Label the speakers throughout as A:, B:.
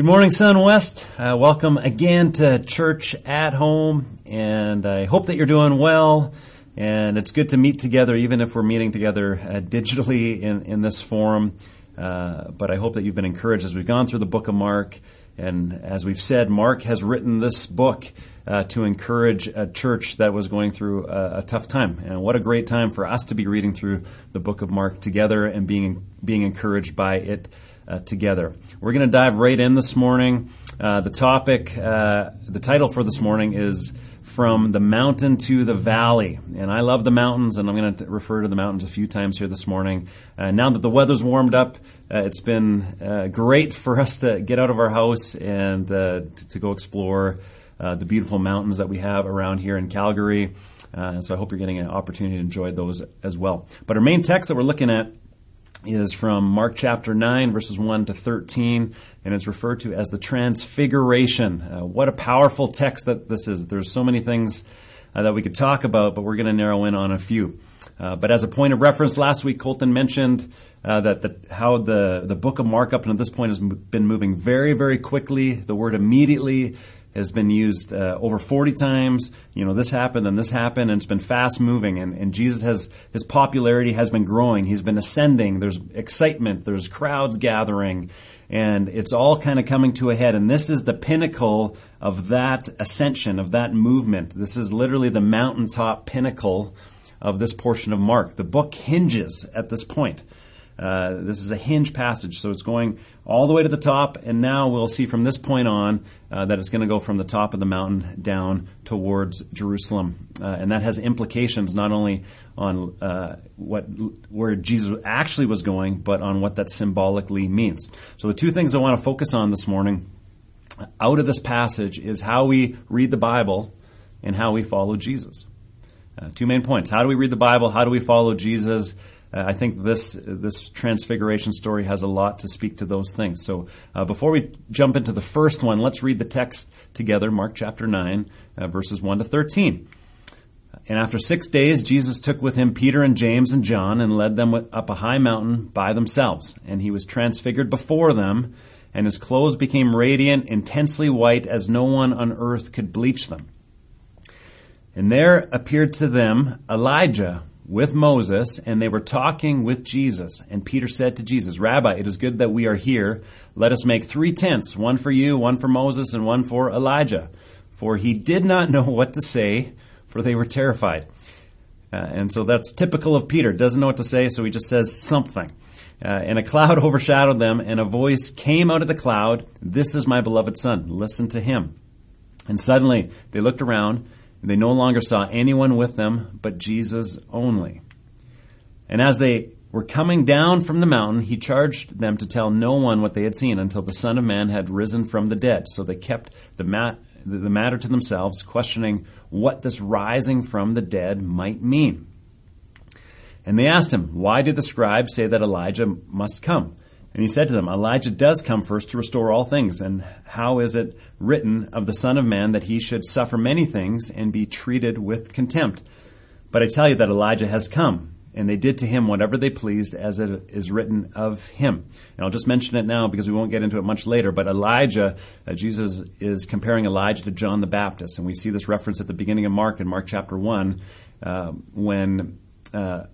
A: Good morning, Sun West. Uh, welcome again to Church at Home, and I hope that you're doing well. And it's good to meet together, even if we're meeting together uh, digitally in, in this forum. Uh, but I hope that you've been encouraged as we've gone through the book of Mark. And as we've said, Mark has written this book uh, to encourage a church that was going through a, a, tough time. And what a great time for us to be reading through the book of Mark together and being being encouraged by it uh, together. We're going to dive right in this morning. Uh, the topic, uh, the title for this morning is From the Mountain to the Valley. And I love the mountains, and I'm going to refer to the mountains a few times here this morning. Uh, now that the weather's warmed up, uh, it's been uh, great for us to get out of our house and to, to, go explore the beautiful mountains that we have around here in Calgary. so I hope you're getting an opportunity to enjoy those as well. But our main text that we're looking at is from Mark chapter 9, verses 1 to 13, and it's referred to as the Transfiguration. Uh, what a powerful text that this is. There's so many things uh, that we could talk about, but we're going to narrow in on a few. Uh, but as a point of reference, last week Colton mentioned uh, that the, how the, the book of Mark up until this point has been moving very, very quickly. The word immediately has been used uh, over 40 times. You know, this happened and this happened, and it's been fast moving. And, and Jesus has, his popularity has been growing. He's been ascending. There's excitement. There's crowds gathering. And it's all kind of coming to a head. And this is the pinnacle of that ascension, of that movement. This is literally the mountaintop pinnacle of this portion of Mark. The book hinges at this point. Uh, this is a hinge passage, so it's going all the way to the top, and now we'll see from this point on uh, that it's going to go from the top of the mountain down towards Jerusalem, uh, and that has implications not only on uh, what where Jesus actually was going, but on what that symbolically means. So the two things I want to focus on this morning out of this passage is how we read the Bible and how we follow Jesus. Uh, two main points: how do we read the Bible? How do we follow Jesus? Uh, I think this this transfiguration story has a lot to speak to those things. So uh, before we jump into the first one, let's read the text together, Mark chapter nine, uh, verses one to thirteen. And after six days, Jesus took with him Peter and James and John and led them up a high mountain by themselves. And he was transfigured before them, and his clothes became radiant, intensely white, as no one on earth could bleach them. And there appeared to them Elijah with Moses, and they were talking with Jesus. And Peter said to Jesus, Rabbi, it is good that we are here. Let us make three tents, one for you, one for Moses, and one for Elijah. For he did not know what to say, for they were terrified. Uh, and so that's typical of Peter. Doesn't know what to say, so he just says something. Uh, and a cloud overshadowed them, and a voice came out of the cloud, This is my beloved Son. Listen to him. And suddenly they looked around they no longer saw anyone with them but Jesus only. And as they were coming down from the mountain, he charged them to tell no one what they had seen until the Son of Man had risen from the dead. So they kept the, mat- the matter to themselves, questioning what this rising from the dead might mean. And they asked him, Why did the scribes say that Elijah must come? And he said to them, Elijah does come first to restore all things. And how is it written of the Son of Man that he should suffer many things and be treated with contempt? But I tell you that Elijah has come, and they did to him whatever they pleased, as it is written of him. And I'll just mention it now because we won't get into it much later. But Elijah, uh, Jesus is comparing Elijah to John the Baptist. And we see this reference at the beginning of Mark in Mark chapter 1 uh, when, uh,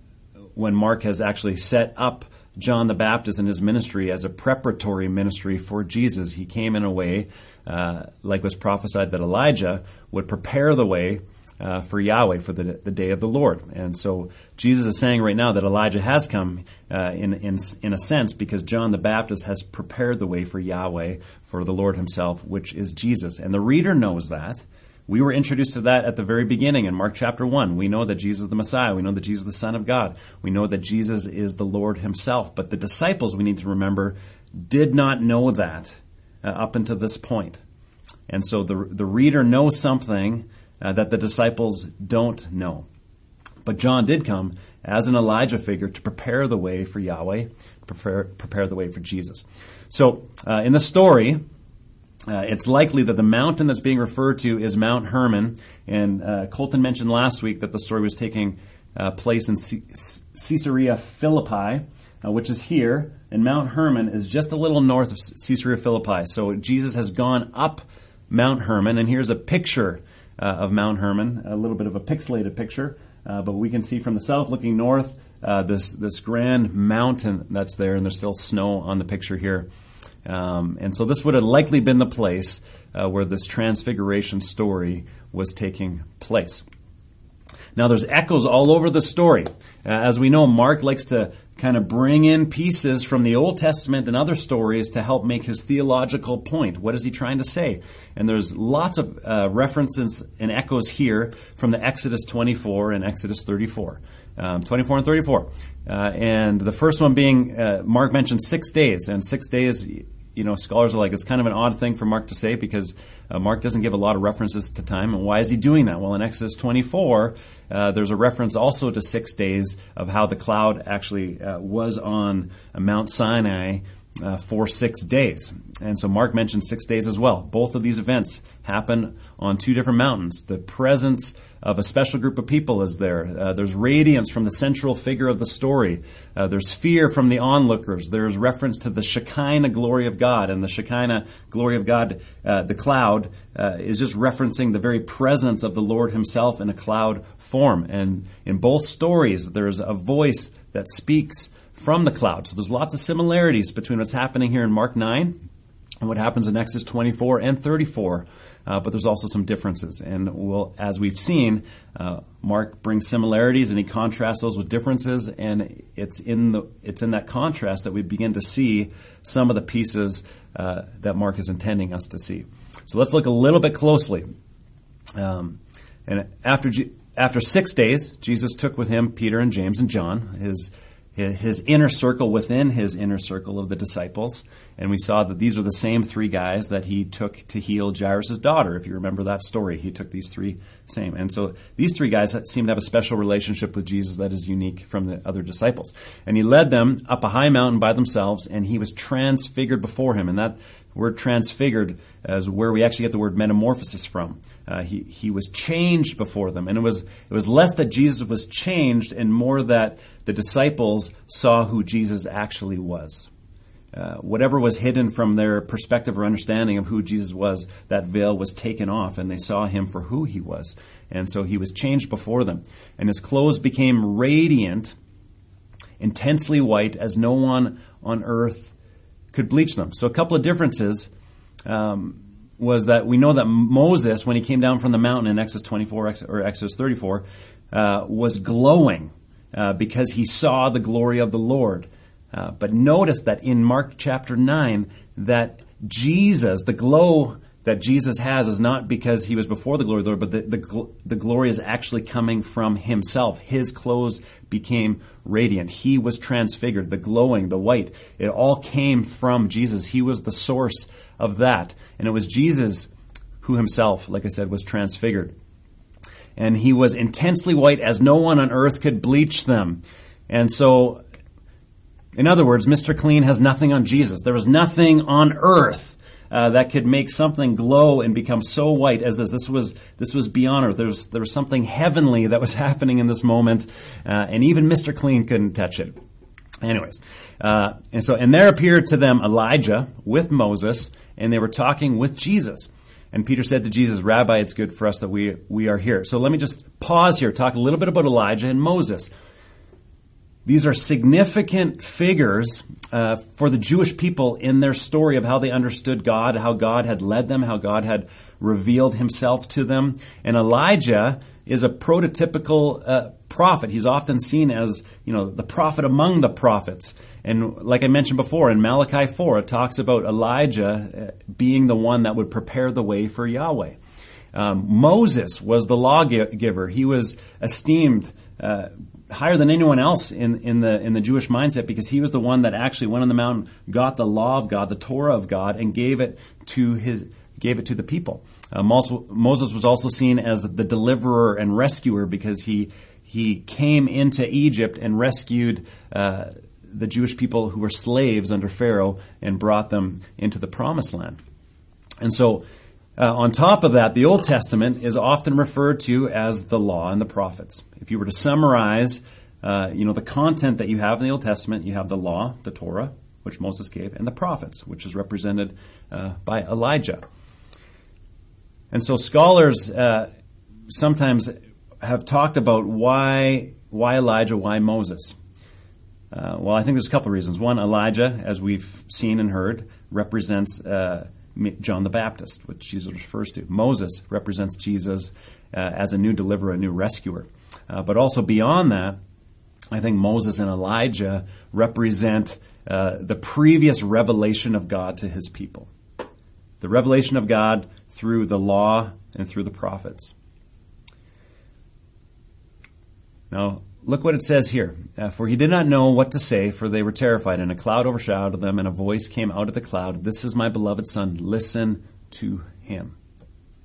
A: when Mark has actually set up John the Baptist and his ministry as a preparatory ministry for Jesus. He came in a way, uh, like was prophesied, that Elijah would prepare the way uh, for Yahweh for the, the day of the Lord. And so Jesus is saying right now that Elijah has come uh, in, in, in a sense because John the Baptist has prepared the way for Yahweh, for the Lord himself, which is Jesus. And the reader knows that. We were introduced to that at the very beginning in Mark chapter 1. We know that Jesus is the Messiah. We know that Jesus is the Son of God. We know that Jesus is the Lord himself. But the disciples, we need to remember, did not know that uh, up until this point. And so the, the reader knows something uh, that the disciples don't know. But John did come as an Elijah figure to prepare the way for Yahweh, prepare, prepare the way for Jesus. So uh, in the story, uh, it's likely that the mountain that's being referred to is Mount Hermon. And uh, Colton mentioned last week that the story was taking uh, place in C- Caesarea Philippi. uh, which is here, and Mount Hermon is just a little north of Caesarea Philippi. So Jesus has gone up Mount Hermon, and here's a picture uh, of Mount Hermon, a little bit of a pixelated picture, uh, but we can see from the south looking north this this grand mountain that's there, and there's still snow on the picture here. Um, and so this would have likely been the place uh, where this transfiguration story was taking place. Now, there's echoes all over the story. Uh, as we know, Mark likes to kind of bring in pieces from the Old Testament and other stories to help make his theological point. What is he trying to say? And there's lots of uh, references and echoes here from the Exodus 24 and Exodus 34. Um, 24 and 34. Uh, and the first one being, uh, Mark mentioned six days, and six days you know, scholars are like, it's kind of an odd thing for Mark to say because uh, Mark doesn't give a lot of references to time. And why is he doing that? Well, in Exodus 24, uh, there's a reference also to six days of how the cloud actually uh, was on Mount Sinai uh, for six days. And so Mark mentioned six days as well. Both of these events happen on two different mountains. The presence of a special group of people is there. Uh, there's radiance from the central figure of the story. Uh, there's fear from the onlookers. There's reference to the Shekinah glory of God. And the Shekinah glory of God, uh, the cloud, uh, is just referencing the very presence of the Lord himself in a cloud form. And in both stories, there's a voice that speaks from the cloud. So there's lots of similarities between what's happening here in Mark 9 and what happens in Exodus 24 and 34. Uh, but there's also some differences. And we'll, as we've seen, uh, Mark brings similarities and he contrasts those with differences. And it's in the it's in that contrast that we begin to see some of the pieces uh, that Mark is intending us to see. So let's look a little bit closely. Um, and after after six days, Jesus took with him Peter and James and John, his his inner circle within his inner circle of the disciples. And we saw that these are the same three guys that he took to heal Jairus' daughter. If you remember that story, he took these three same. And so these three guys seem to have a special relationship with Jesus that is unique from the other disciples. And he led them up a high mountain by themselves, and he was transfigured before him. And that word transfigured is where we actually get the word metamorphosis from. Uh, he, he was changed before them. And it was, it was less that Jesus was changed and more that the disciples saw who Jesus actually was. Uh, whatever was hidden from their perspective or understanding of who Jesus was, that veil was taken off and they saw him for who he was. And so he was changed before them. And his clothes became radiant, intensely white, as no one on earth could bleach them. So a couple of differences. Um, was that we know that Moses, when he came down from the mountain in Exodus 24 or Exodus 34, uh, was glowing uh, because he saw the glory of the Lord. Uh, but notice that in Mark chapter 9, that Jesus, the glow that Jesus has is not because he was before the glory of the Lord, but the, the, the glory is actually coming from himself. His clothes became radiant. He was transfigured. The glowing, the white, it all came from Jesus. He was the source of that. And it was Jesus who himself, like I said, was transfigured. And he was intensely white as no one on earth could bleach them. And so, in other words, Mr. Clean has nothing on Jesus. There was nothing on earth uh, that could make something glow and become so white as this. This was this was beyond earth. There was there was something heavenly that was happening in this moment, uh, and even Mr. Clean couldn't touch it. Anyways, uh, and so and there appeared to them Elijah with Moses, and they were talking with Jesus. And Peter said to Jesus, Rabbi, it's good for us that we, we are here. So let me just pause here, talk a little bit about Elijah and Moses. These are significant figures uh, for the Jewish people in their story of how they understood God, how God had led them, how God had revealed himself to them. And Elijah is a prototypical uh, prophet. He's often seen as, you know, the prophet among the prophets. And like I mentioned before, in Malachi 4, it talks about Elijah uh, being the one that would prepare the way for Yahweh. Um, Moses was the lawgiver. He was esteemed uh, higher than anyone else in, in the in the Jewish mindset because he was the one that actually went on the mountain, got the law of God, the Torah of God, and gave it to his gave it to the people. Uh, Moses was also seen as the deliverer and rescuer because he he came into Egypt and rescued uh, the Jewish people who were slaves under Pharaoh and brought them into the Promised Land. And so, uh, on top of that, the Old Testament is often referred to as the Law and the Prophets. If you were to summarize uh, you know, the content that you have in the Old Testament, you have the law, the Torah, which Moses gave, and the prophets, which is represented uh, by Elijah. And so scholars uh, sometimes have talked about why why Elijah, why Moses. Uh, well, I think there's a couple of reasons. One, Elijah, as we've seen and heard, represents uh, John the Baptist, which Jesus refers to. Moses represents Jesus uh, as a new deliverer, a new rescuer. Uh, but also beyond that, I think Moses and Elijah represent uh, the previous revelation of God to his people. The revelation of God through the law and through the prophets. Now, look what it says here. Uh, for he did not know what to say, for they were terrified, and a cloud overshadowed them, and a voice came out of the cloud This is my beloved Son, listen to him.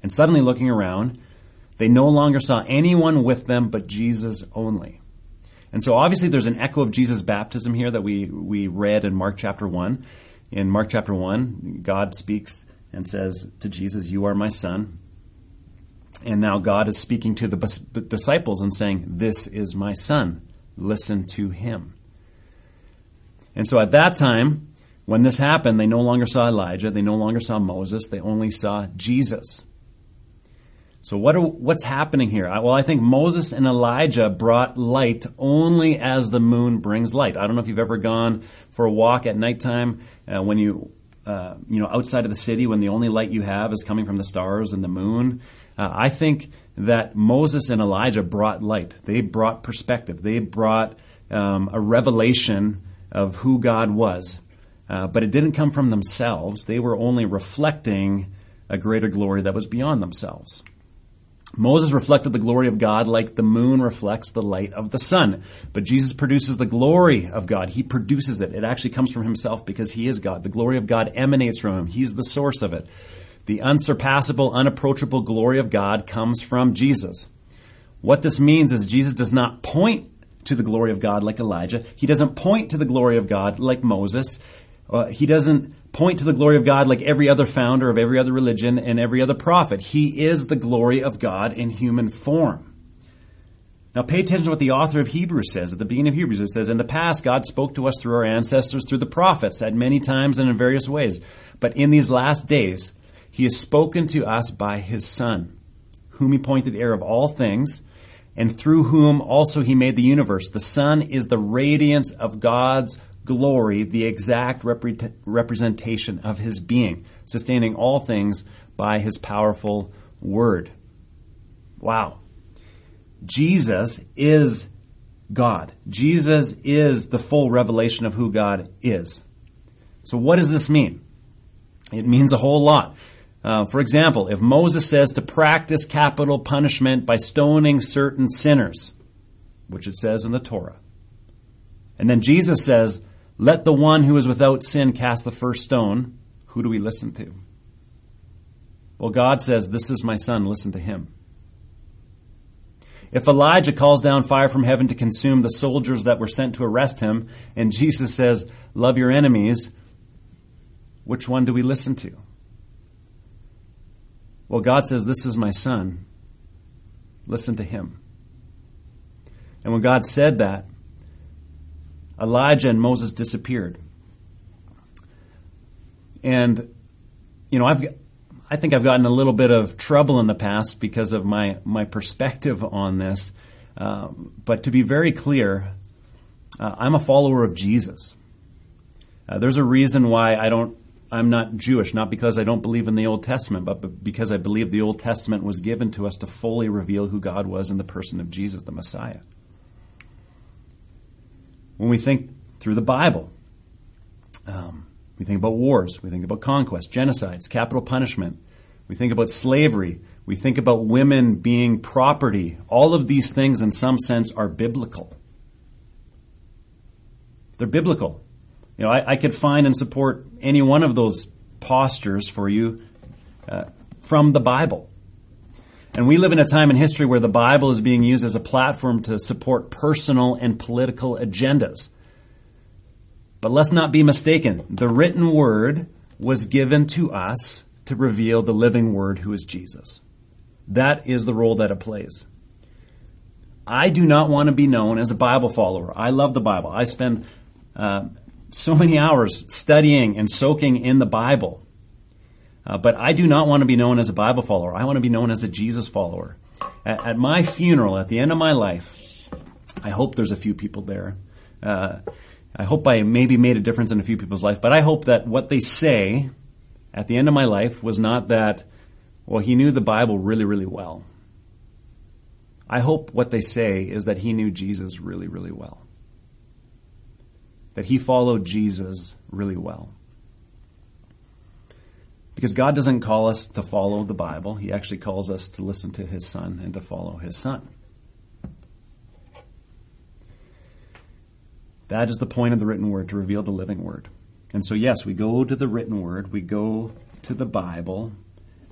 A: And suddenly, looking around, they no longer saw anyone with them but Jesus only. And so obviously there's an echo of Jesus' baptism here that we, we read in Mark chapter 1. In Mark chapter 1, God speaks and says to Jesus, You are my son. And now God is speaking to the disciples and saying, This is my son. Listen to him. And so at that time, when this happened, they no longer saw Elijah, they no longer saw Moses, they only saw Jesus. So what are, what's happening here? Well, I think Moses and Elijah brought light only as the moon brings light. I don't know if you've ever gone for a walk at nighttime uh, when you uh, you know outside of the city when the only light you have is coming from the stars and the moon. Uh, I think that Moses and Elijah brought light. They brought perspective. They brought um, a revelation of who God was. Uh, but it didn't come from themselves. They were only reflecting a greater glory that was beyond themselves. Moses reflected the glory of God like the moon reflects the light of the sun. But Jesus produces the glory of God. He produces it. It actually comes from himself because he is God. The glory of God emanates from him. He's the source of it. The unsurpassable, unapproachable glory of God comes from Jesus. What this means is Jesus does not point to the glory of God like Elijah. He doesn't point to the glory of God like Moses. Uh, he doesn't point to the glory of God like every other founder of every other religion and every other prophet. He is the glory of God in human form. Now pay attention to what the author of Hebrews says. At the beginning of Hebrews, it says, In the past, God spoke to us through our ancestors, through the prophets, at many times and in various ways. But in these last days, He has spoken to us by His Son, whom He appointed heir of all things, and through whom also He made the universe. The Son is the radiance of God's glory, the exact repre- representation of his being, sustaining all things by his powerful word. Wow. Jesus is God. Jesus is the full revelation of who God is. So what does this mean? It means a whole lot. Uh, for example, if Moses says to practice capital punishment by stoning certain sinners, which it says in the Torah, and then Jesus says, let the one who is without sin cast the first stone. Who do we listen to? Well, God says, This is my son, listen to him. If Elijah calls down fire from heaven to consume the soldiers that were sent to arrest him, and Jesus says, Love your enemies, which one do we listen to? Well, God says, This is my son. Listen to him. And when God said that, Elijah and Moses disappeared. And, you know, I've, I think I've gotten a little bit of trouble in the past because of my, my perspective on this. Uh, but to be very clear, uh, I'm a follower of Jesus. Uh, there's a reason why I don't, I'm not Jewish, not because I don't believe in the Old Testament, but because I believe the Old Testament was given to us to fully reveal who God was in the person of Jesus, the Messiah when we think through the Bible. Um, we think about wars, we think about conquest, genocides, capital punishment. We think about slavery. We think about women being property. All of these things, in some sense, are biblical. They're biblical. You know, I, I could find and support any one of those postures for you uh, from the Bible. And we live in a time in history where the Bible is being used as a platform to support personal and political agendas. But let's not be mistaken. The written word was given to us to reveal the living word who is Jesus. That is the role that it plays. I do not want to be known as a Bible follower. I love the Bible. I spend uh, so many hours studying and soaking in the Bible. Uh, but I do not want to be known as a Bible follower. I want to be known as a Jesus follower. At, at my funeral, at the end of my life, I hope there's a few people there. Uh, I hope I maybe made a difference in a few people's life, but I hope that what they say at the end of my life was not that, well, he knew the Bible really, really well. I hope what they say is that he knew Jesus really, really well. That he followed Jesus really well. Because God doesn't call us to follow the Bible, He actually calls us to listen to His Son and to follow His Son. That is the point of the written word, to reveal the living word. And so, yes, we go to the written word, we go to the Bible,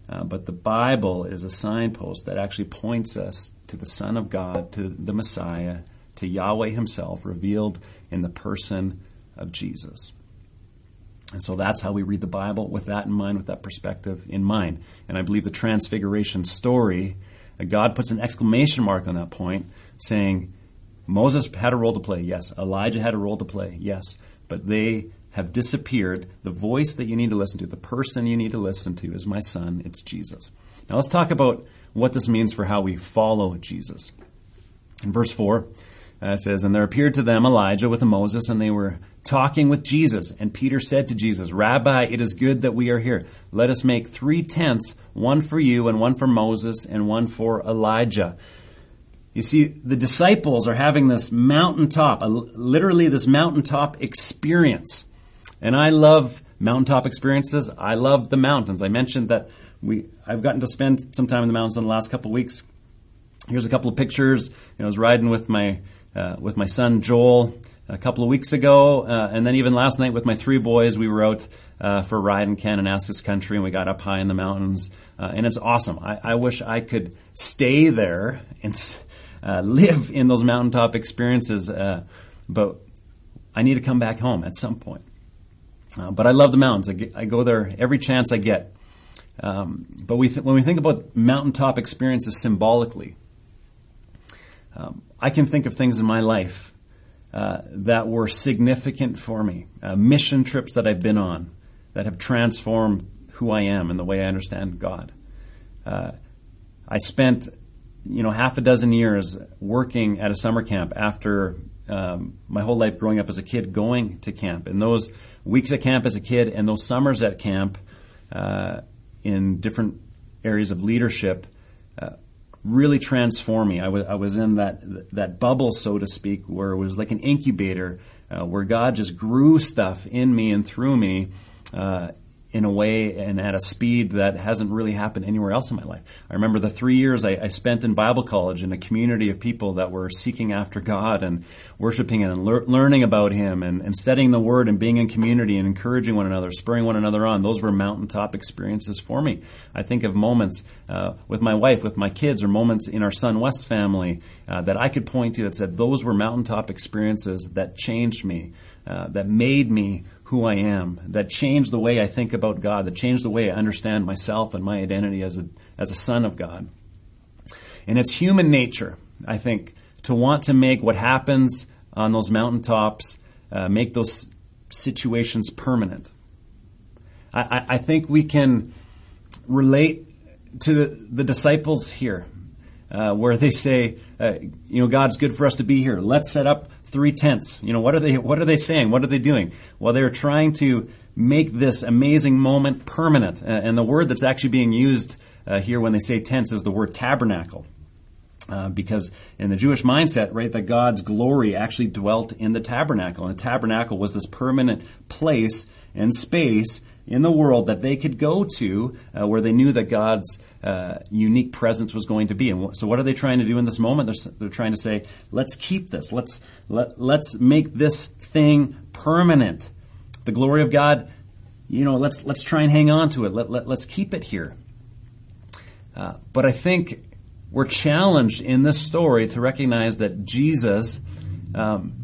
A: uh, but the Bible is a signpost that actually points us to the Son of God, to the Messiah, to Yahweh Himself, revealed in the person of Jesus. And so that's how we read the Bible with that in mind, with that perspective in mind. And I believe the Transfiguration story, uh, God puts an exclamation mark on that point, saying, Moses had a role to play, yes. Elijah had a role to play, yes. But they have disappeared. The voice that you need to listen to, the person you need to listen to is my son, it's Jesus. Now let's talk about what this means for how we follow Jesus. In verse 4, uh, it says, And there appeared to them Elijah with Moses, and they were talking with Jesus. And Peter said to Jesus, Rabbi, it is good that we are here. Let us make three tents, one for you, and one for Moses, and one for Elijah. You see, the disciples are having this mountaintop, literally this mountaintop experience. And I love mountaintop experiences. I love the mountains. I mentioned that we, I've gotten to spend some time in the mountains in the last couple of weeks. Here's a couple of pictures. You know, I was riding with my, uh, with my son Joel a couple of weeks ago, uh, and then even last night with my three boys, we were out uh, for a ride in Kananaskis country, and we got up high in the mountains, uh, and it's awesome. I, I, wish I could stay there and uh, live in those mountaintop experiences, uh, but I need to come back home at some point. But I love the mountains. I, get, I, go there every chance I get. Um, but we th- when we think about mountaintop experiences symbolically, um, I can think of things in my life uh, that were significant for me, uh, mission trips that I've been on that have transformed who I am and the way I understand God. Uh, I spent, you know, half a dozen years working at a summer camp after um, my whole life growing up as a kid going to camp. And those weeks at camp as a kid and those summers at camp uh, in different areas of leadership uh, really transformed me. I was, was in that, that bubble, so to speak, where it was like an incubator, uh, where God just grew stuff in me and through me uh, in a way and at a speed that hasn't really happened anywhere else in my life. I remember the three years I, I, spent in Bible college in a community of people that were seeking after God and worshiping and lear- learning about Him and, and, studying the Word and being in community and encouraging one another, spurring one another on. Those were mountaintop experiences for me. I think of moments uh, with my wife, with my kids, or moments in our Sunwest family uh, that I could point to that said those were mountaintop experiences that changed me, uh, that made me who I am, that changed the way I think about God, that changed the way I understand myself and my identity as a, as a son of God. And it's human nature, I think, to want to make what happens on those mountaintops, uh, make those situations permanent. I, I, think we can relate to the disciples here, uh, where they say, uh, you know, God's good for us to be here. Let's set up three tents. You know, what are they, what are they saying? What are they doing? Well, they're trying to make this amazing moment permanent. Uh, and the word that's actually being used uh, here when they say tents is the word tabernacle. Uh, because in the Jewish mindset, right, that God's glory actually dwelt in the tabernacle. And the tabernacle was this permanent place and space in the world that they could go to uh, where they knew that God's uh, unique presence was going to be. And so, what are they trying to do in this moment? They're, they're trying to say, let's keep this. Let's let, let's make this thing permanent. The glory of God, you know, let's let's try and hang on to it. Let, let let's keep it here. Uh, but I think we're challenged in this story to recognize that Jesus um,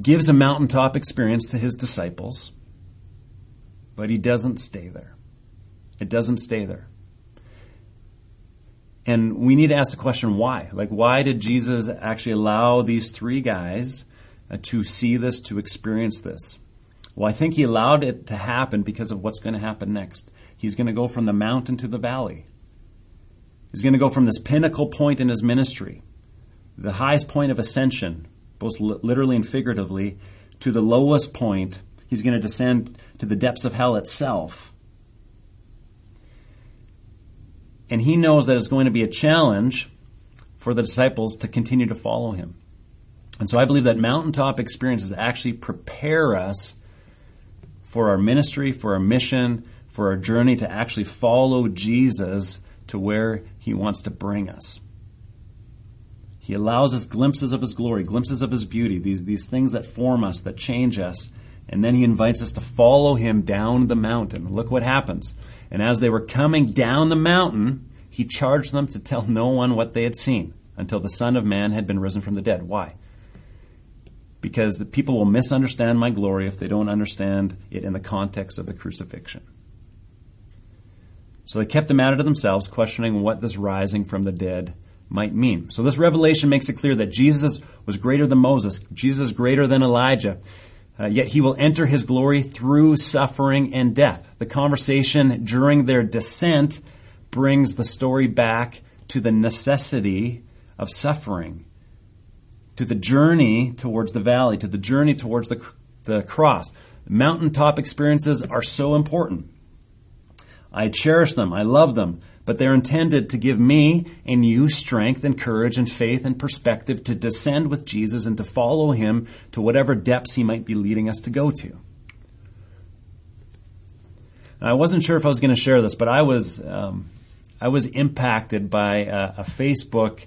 A: gives a mountaintop experience to his disciples but he doesn't stay there. It doesn't stay there. and we need to ask the question why? Like, why did Jesus actually allow these three guys uh, to see this, to experience this? Well, I think he allowed it to happen because of what's going to happen next. He's going to go from the mountain to the valley. He's going to go from this pinnacle point in his ministry, the highest point of ascension, both literally and figuratively, to the lowest point. He's going to descend to the depths of hell itself And he knows that it's going to be a challenge for the disciples to continue to follow him. And so I believe that mountaintop experiences actually prepare us for our ministry, for our mission, for our journey to actually follow Jesus to where he wants to bring us. He allows us glimpses of his glory, glimpses of his beauty, these, these things that form us, that change us. And then he invites us to follow him down the mountain. Look what happens. And as they were coming down the mountain, he charged them to tell no one what they had seen until the Son of Man had been risen from the dead. Why? Because the people will misunderstand my glory if they don't understand it in the context of the crucifixion. So they kept the matter to themselves, questioning what this rising from the dead might mean. So this revelation makes it clear that Jesus was greater than Moses. Jesus greater than Elijah. Uh, yet he will enter his glory through suffering and death. The conversation during their descent brings the story back to the necessity of suffering, to the journey towards the valley, to the journey towards the, the cross. Mountaintop experiences are so important. I cherish them. I love them but they're intended to give me and you strength and courage and faith and perspective to descend with Jesus and to follow him to whatever depths he might be leading us to go to. I wasn't sure if I was going to share this, but I was um, I was impacted by a, a Facebook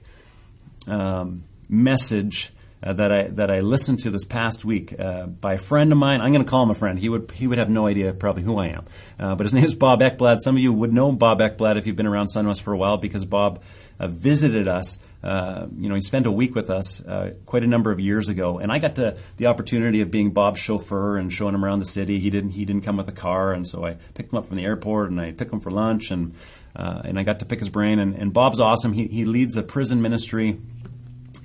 A: um, message uh, that I that I listened to this past week uh, by a friend of mine. I'm going to call him a friend. He would he would have no idea probably who I am, uh, but his name is Bob Ekblad. Some of you would know Bob Ekblad if you've been around Sunwest for a while because Bob uh, visited us. Uh, you know, he spent a week with us quite a number of years ago, and I got to, the opportunity of being Bob's chauffeur and showing him around the city. He didn't he didn't come with a car, and so I picked him up from the airport and I took him for lunch and. and I got to pick his brain, and, and Bob's awesome. He, he leads a prison ministry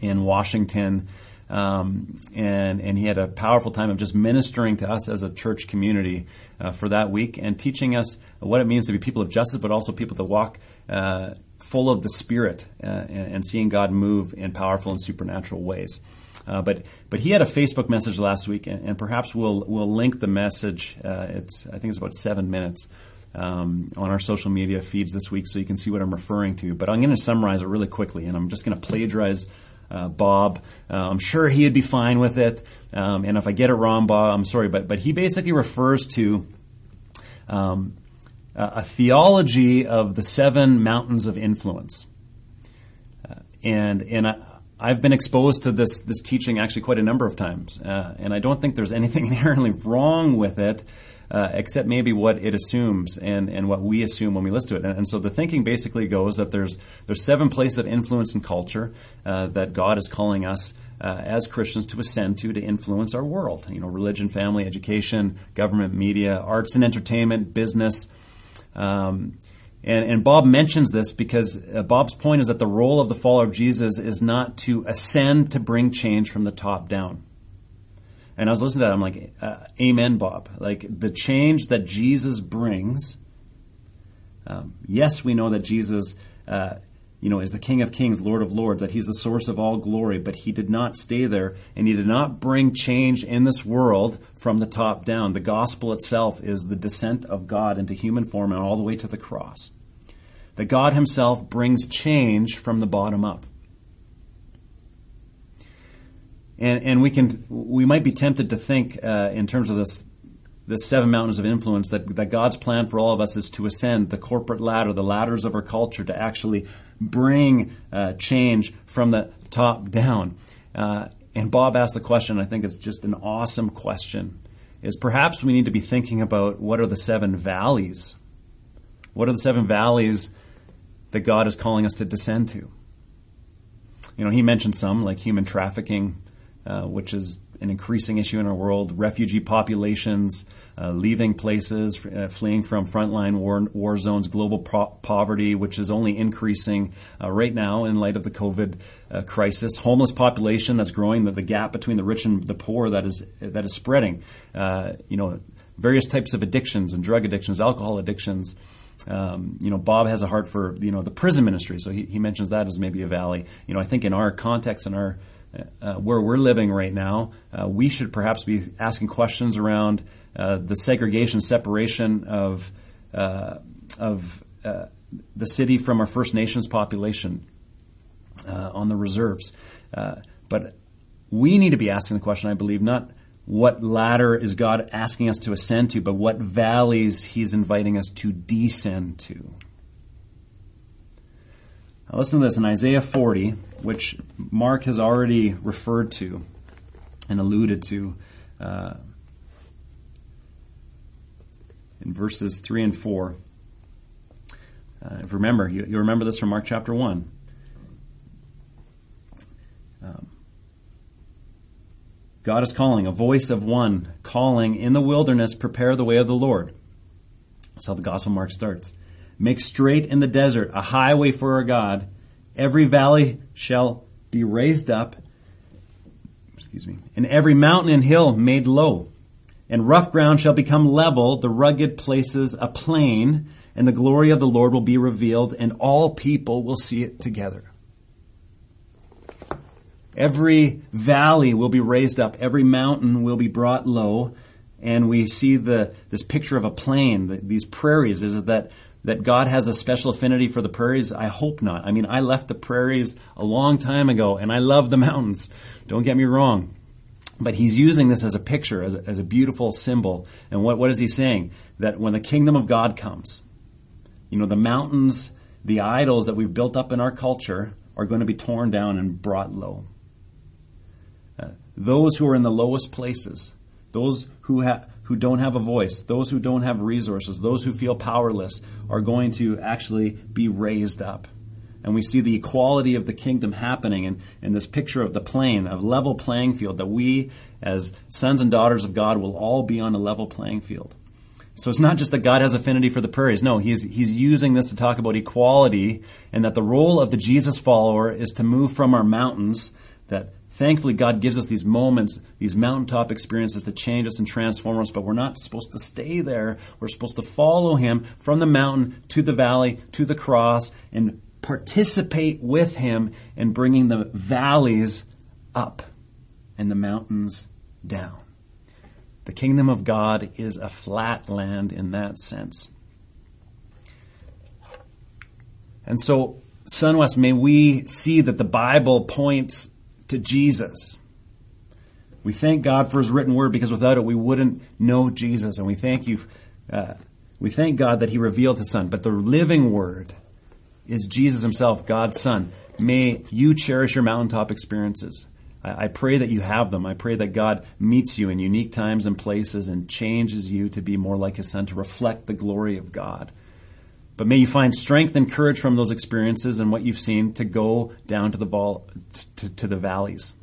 A: in Washington, um, and and he had a powerful time of just ministering to us as a church community uh, for that week and teaching us what it means to be people of justice, but also people that walk uh, full of the Spirit uh, and, seeing God move in powerful and supernatural ways. Uh, but but he had a Facebook message last week, and, and perhaps we'll we'll link the message. Uh, it's I think it's about seven minutes. Um, on our social media feeds this week, so you can see what I'm referring to. But I'm going to summarize it really quickly, and I'm just going to plagiarize uh, Bob. Uh, I'm sure he'd be fine with it. Um, and if I get it wrong, Bob, I'm sorry, but but he basically refers to um, a theology of the seven mountains of influence. Uh, and and I, I've been exposed to this this teaching actually quite a number of times, uh, and I don't think there's anything inherently wrong with it uh, except maybe what it assumes and, and what we assume when we listen to it. And, and, so the thinking basically goes that there's there's seven places of influence in culture uh, that God is calling us uh, as Christians to ascend to to influence our world. You know, religion, family, education, government, media, arts and entertainment, business. Um, and, and, Bob mentions this because uh, Bob's point is that the role of the follower of Jesus is not to ascend to bring change from the top down. And I was listening to that. I'm like, uh, Amen, Bob. Like the change that Jesus brings. Um, yes, we know that Jesus, uh, you know, is the King of Kings, Lord of Lords. That He's the source of all glory. But He did not stay there, and He did not bring change in this world from the top down. The gospel itself is the descent of God into human form and all the way to the cross. That God Himself brings change from the bottom up. And and we can we might be tempted to think uh, in terms of this the seven mountains of influence that, that God's plan for all of us is to ascend the corporate ladder, the ladders of our culture, to actually bring uh, change from the top down. Uh, and Bob asked the question, I think it's just an awesome question, is perhaps we need to be thinking about what are the seven valleys? What are the seven valleys that God is calling us to descend to? You know, he mentioned some like human trafficking, uh, which is an increasing issue in our world, refugee populations uh, leaving places, uh, fleeing from frontline war, war zones, global poverty, which is only increasing uh, right now in light of the COVID uh, crisis, homeless population that's growing, the, the, gap between the rich and the poor that is that is spreading. You know, various types of addictions and drug addictions, alcohol addictions. Um, you know, Bob has a heart for you know the prison ministry, so he, he mentions that as maybe a valley. You know, I think in our context, in our uh, where we're living right now, uh, we should perhaps be asking questions around uh, the segregation, separation of uh, of uh, the city from our First Nations population uh, on the reserves. but we need to be asking the question, I believe, not what ladder is God asking us to ascend to, but what valleys He's inviting us to descend to. Now listen to this in Isaiah 40, which Mark has already referred to and alluded to uh, in verses 3 and 4. Uh, remember, you, you, remember this from Mark chapter 1. Um, God is calling, a voice of one calling in the wilderness, prepare the way of the Lord. That's how the Gospel Mark starts. Make straight in the desert a highway for our God. Every valley shall be raised up, excuse me, and every mountain and hill made low. And rough ground shall become level, the rugged places a plain, and the glory of the Lord will be revealed, and all people will see it together. Every valley will be raised up, every mountain will be brought low, and we see the this picture of a plain, the, these prairies. Is it that that God has a special affinity for the prairies? I hope not. I mean, I left the prairies a long time ago, and I love the mountains. Don't get me wrong. But he's using this as a picture, as a, as a beautiful symbol. And what, what is he saying? That when the kingdom of God comes, you know, the mountains, the idols that we've built up in our culture are going to be torn down and brought low. Uh, those who are in the lowest places, those who have who don't have a voice, those who don't have resources, those who feel powerless are going to actually be raised up. And we see the equality of the kingdom happening in, in this picture of the plain, of level playing field, that we as sons and daughters of God will all be on a level playing field. So it's not just that God has affinity for the prairies. No, he's, he's using this to talk about equality and that the role of the Jesus follower is to move from our mountains that Thankfully, God gives us these moments, these mountaintop experiences that change us and transform us, but we're not supposed to stay there. We're supposed to follow Him from the mountain to the valley to the cross and participate with Him in bringing the valleys up and the mountains down. The kingdom of God is a flat land in that sense. And so, Sunwest, may we see that the Bible points to Jesus. We thank God for His written word because without it we wouldn't know Jesus. And we thank you, uh, we thank God that He revealed His Son. But the living word is Jesus Himself, God's Son. May you cherish your mountaintop experiences. I, I pray that you have them. I pray that God meets you in unique times and places and changes you to be more like His Son, to reflect the glory of God. But may you find strength and courage from those experiences and what you've seen to go down to the ball, to, to the valleys.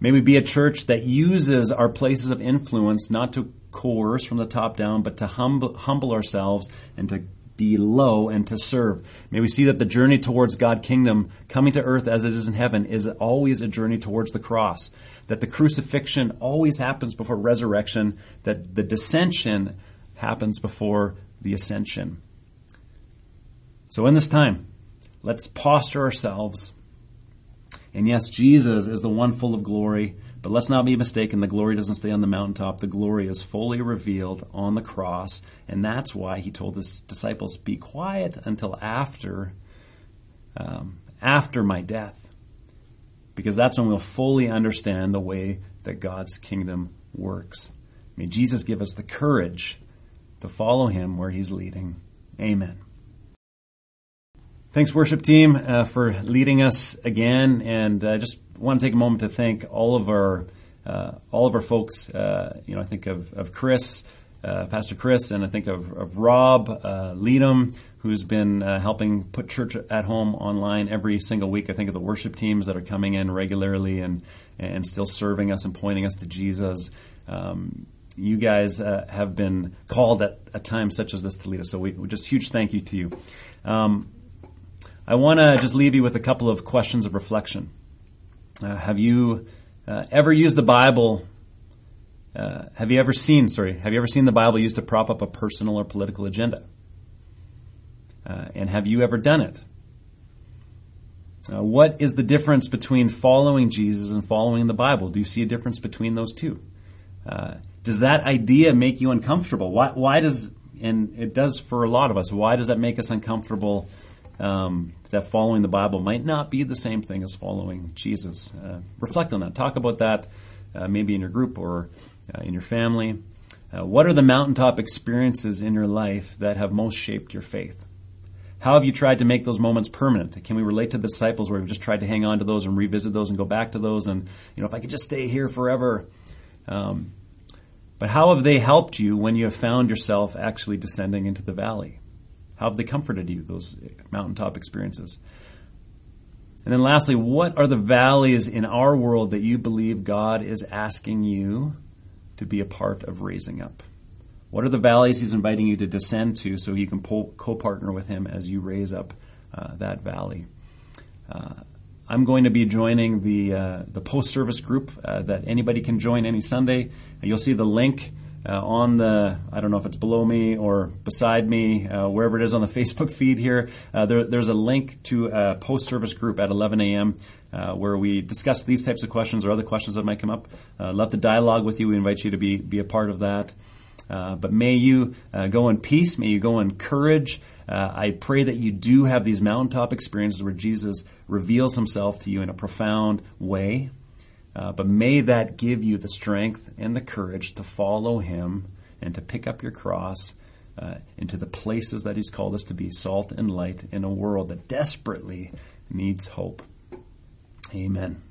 A: May we be a church that uses our places of influence not to coerce from the top down, but to humble, humble ourselves and to be low and to serve. May we see that the journey towards God's kingdom, coming to earth as it is in heaven, is always a journey towards the cross. That the crucifixion always happens before resurrection, that the dissension happens before the ascension. So in this time, let's posture ourselves. And yes, Jesus is the one full of glory, but let's not be mistaken. The glory doesn't stay on the mountaintop. The glory is fully revealed on the cross. And that's why he told his disciples, be quiet until after, um, after my death. Because that's when we'll fully understand the way that God's kingdom works. May Jesus give us the courage to follow him where he's leading. Amen. Thanks, worship team, uh, for leading us again, and I uh, just want to take a moment to thank all of our uh, all of our folks. Uh, you know, I think of, of Chris, uh, Pastor Chris and I think of, of Rob uh, Leadham, who's been uh, helping put Church at Home online every single week. I think of the worship teams that are coming in regularly and and still serving us and pointing us to Jesus. Um, you guys have been called at a time such as this to lead us. So we, we just huge thank you to you. Um, I want to just leave you with a couple of questions of reflection. Uh, have you uh, ever used the Bible? Uh, have you ever seen, sorry, have you ever seen the Bible used to prop up a personal or political agenda? Uh, and have you ever done it? Uh, what is the difference between following Jesus and following the Bible? Do you see a difference between those two? Uh, does that idea make you uncomfortable? Why, why, does, and it does for a lot of us, why does that make us uncomfortable um, that following the Bible might not be the same thing as following Jesus? Uh, reflect on that. Talk about that uh, maybe in your group or uh, in your family. Uh, what are the mountaintop experiences in your life that have most shaped your faith? How have you tried to make those moments permanent? Can we relate to the disciples where we've just tried to hang on to those and revisit those and go back to those? And, you know, if I could just stay here forever. Um, but how have they helped you when you have found yourself actually descending into the valley? How have they comforted you, those mountaintop experiences? And then lastly, what are the valleys in our world that you believe God is asking you to be a part of raising up? What are the valleys He's inviting you to descend to so you can co partner with Him as you raise up uh, that valley? Uh, I'm going to be joining the uh, the post service group uh, that anybody can join any Sunday. You'll see the link uh, on the I don't know if it's below me or beside me, uh, wherever it is on the Facebook feed here. Uh, there, there's a link to a post service group at 11 a.m. Uh, where we discuss these types of questions or other questions that might come up. love the dialogue with you. We invite you to be be a part of that. but may you go in peace. May you go in courage. Uh, I pray that you do have these mountaintop experiences where Jesus reveals himself to you in a profound way. Uh, but may that give you the strength and the courage to follow him and to pick up your cross uh, into the places that he's called us to be salt and light in a world that desperately needs hope. Amen.